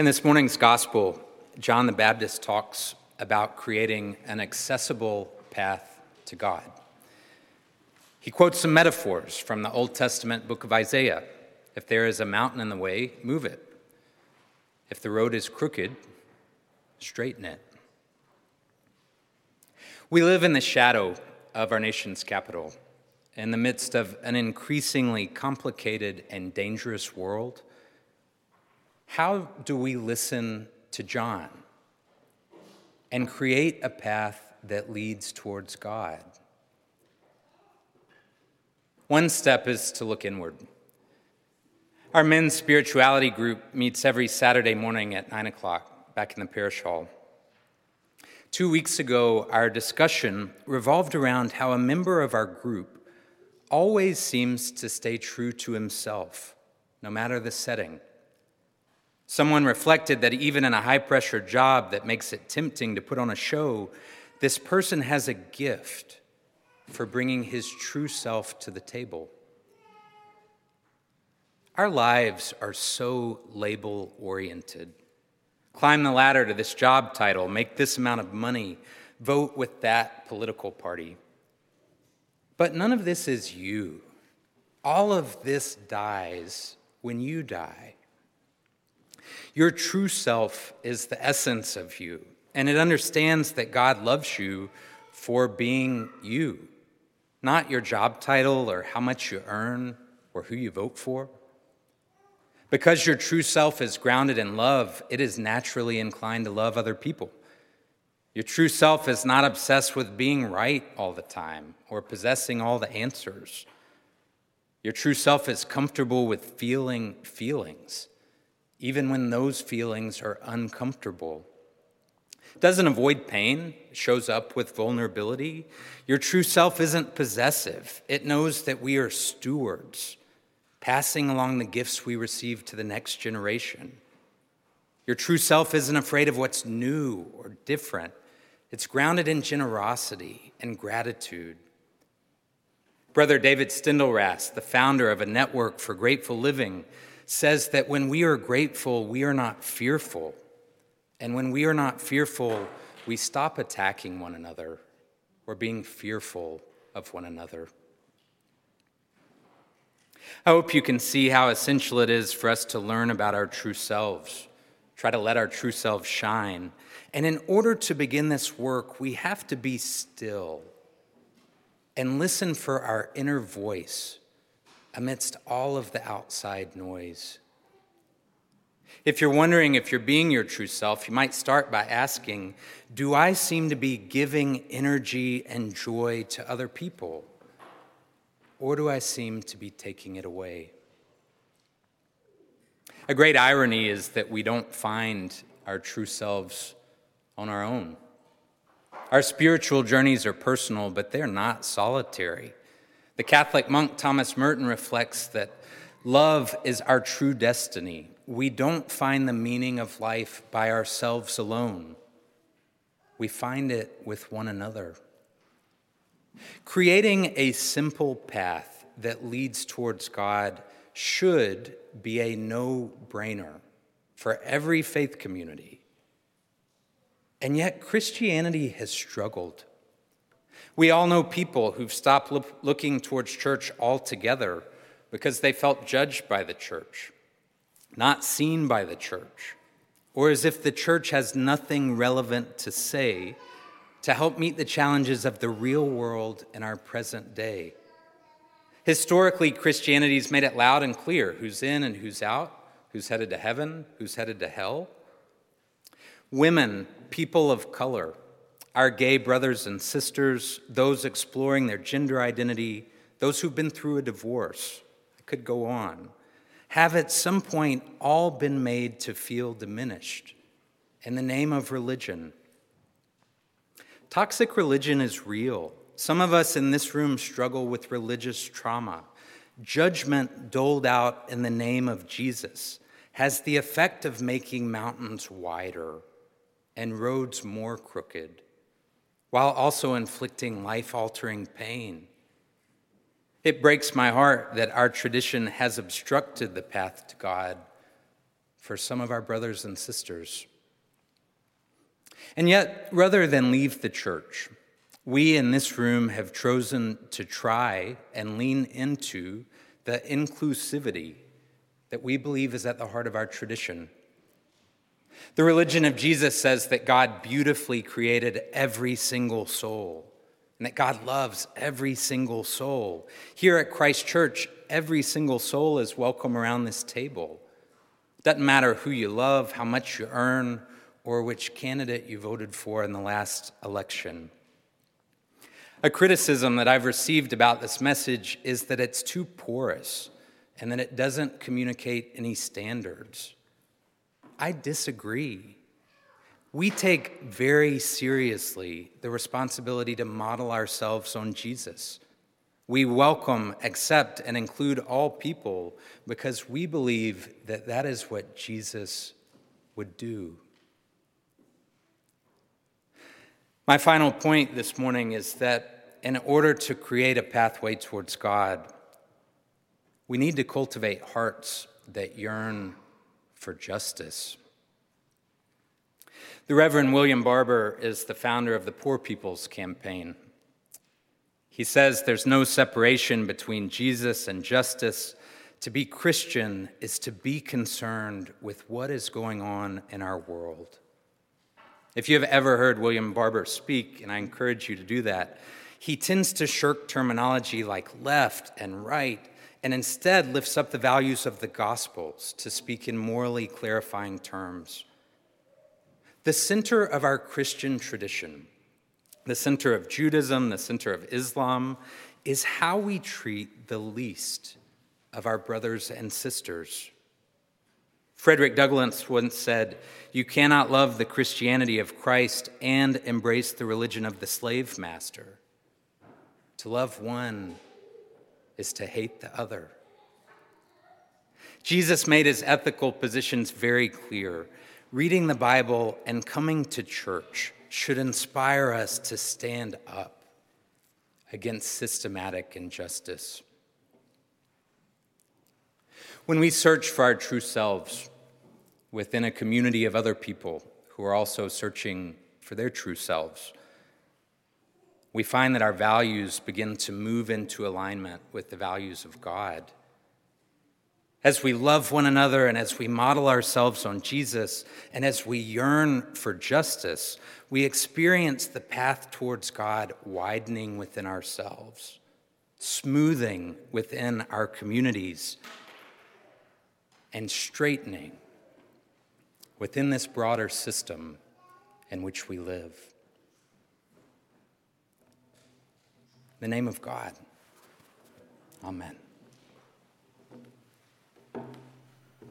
In this morning's gospel, John the Baptist talks about creating an accessible path to God. He quotes some metaphors from the Old Testament book of Isaiah. If there is a mountain in the way, move it. If the road is crooked, straighten it. We live in the shadow of our nation's capital, in the midst of an increasingly complicated and dangerous world. How do we listen to John and create a path that leads towards God? One step is to look inward. Our men's spirituality group meets every Saturday morning at 9 o'clock back in the parish hall. Two weeks ago, our discussion revolved around how a member of our group always seems to stay true to himself, no matter the setting. Someone reflected that even in a high pressure job that makes it tempting to put on a show, this person has a gift for bringing his true self to the table. Our lives are so label oriented. Climb the ladder to this job title, make this amount of money, vote with that political party. But none of this is you. All of this dies when you die. Your true self is the essence of you, and it understands that God loves you for being you not your job title or how much you earn or who you vote for. Because your true self is grounded in love, it is naturally inclined to love other people. Your true self is not obsessed with being right all the time or possessing all the answers. Your true self is comfortable with feeling feelings, even when those feelings are uncomfortable doesn't avoid pain, shows up with vulnerability. Your true self isn't possessive, it knows that we are stewards, passing along the gifts we receive to the next generation. Your true self isn't afraid of what's new or different, it's grounded in generosity and gratitude. Brother David Steindl-Rast, the founder of a network for grateful living, says that when we are grateful, we are not fearful and when we are not fearful, we stop attacking one another or being fearful of one another. I hope you can see how essential it is for us to learn about our true selves, try to let our true selves shine. And in order to begin this work, we have to be still and listen for our inner voice amidst all of the outside noise. If you're wondering if you're being your true self, you might start by asking Do I seem to be giving energy and joy to other people? Or do I seem to be taking it away? A great irony is that we don't find our true selves on our own. Our spiritual journeys are personal, but they're not solitary. The Catholic monk Thomas Merton reflects that love is our true destiny we don't find the meaning of life by ourselves alone. We find it with one another. Creating a simple path that leads towards God should be a no brainer for every faith community. And yet, Christianity has struggled. We all know people who've stopped looking towards church altogether because they felt judged by the church not seen by the church, or as if the church has nothing relevant to say to help meet the challenges of the real world in our present day. Historically, Christianity's made it loud and clear who's in and who's out, who's headed to heaven, who's headed to hell. Women, people of color, our gay brothers and sisters, those exploring their gender identity, those who've been through a divorce. I could go on have at some point all been made to feel diminished in the name of religion. Toxic religion is real. Some of us in this room struggle with religious trauma. Judgment doled out in the name of Jesus has the effect of making mountains wider and roads more crooked, while also inflicting life altering pain. It breaks my heart that our tradition has obstructed the path to God for some of our brothers and sisters. And yet, rather than leave the church, we in this room have chosen to try and lean into the inclusivity that we believe is at the heart of our tradition. The religion of Jesus says that God beautifully created every single soul and that God loves every single soul. Here at Christ Church, every single soul is welcome around this table. It doesn't matter who you love, how much you earn, or which candidate you voted for in the last election. A criticism that I've received about this message is that it's too porous and that it doesn't communicate any standards. I disagree. We take very seriously the responsibility to model ourselves on Jesus. We welcome, accept, and include all people because we believe that that is what Jesus would do. My final point this morning is that in order to create a pathway towards God, we need to cultivate hearts that yearn for justice. The Reverend William Barber is the founder of the Poor People's Campaign. He says there's no separation between Jesus and justice. To be Christian is to be concerned with what is going on in our world. If you have ever heard William Barber speak, and I encourage you to do that, he tends to shirk terminology like left and right and instead lifts up the values of the Gospels to speak in morally clarifying terms. The center of our Christian tradition, the center of Judaism, the center of Islam, is how we treat the least of our brothers and sisters. Frederick Douglass once said, You cannot love the Christianity of Christ and embrace the religion of the slave master. To love one is to hate the other. Jesus made his ethical positions very clear. Reading the Bible and coming to church should inspire us to stand up against systematic injustice. When we search for our true selves within a community of other people who are also searching for their true selves, we find that our values begin to move into alignment with the values of God. As we love one another and as we model ourselves on Jesus and as we yearn for justice, we experience the path towards God widening within ourselves, smoothing within our communities, and straightening within this broader system in which we live. The name of God. Amen.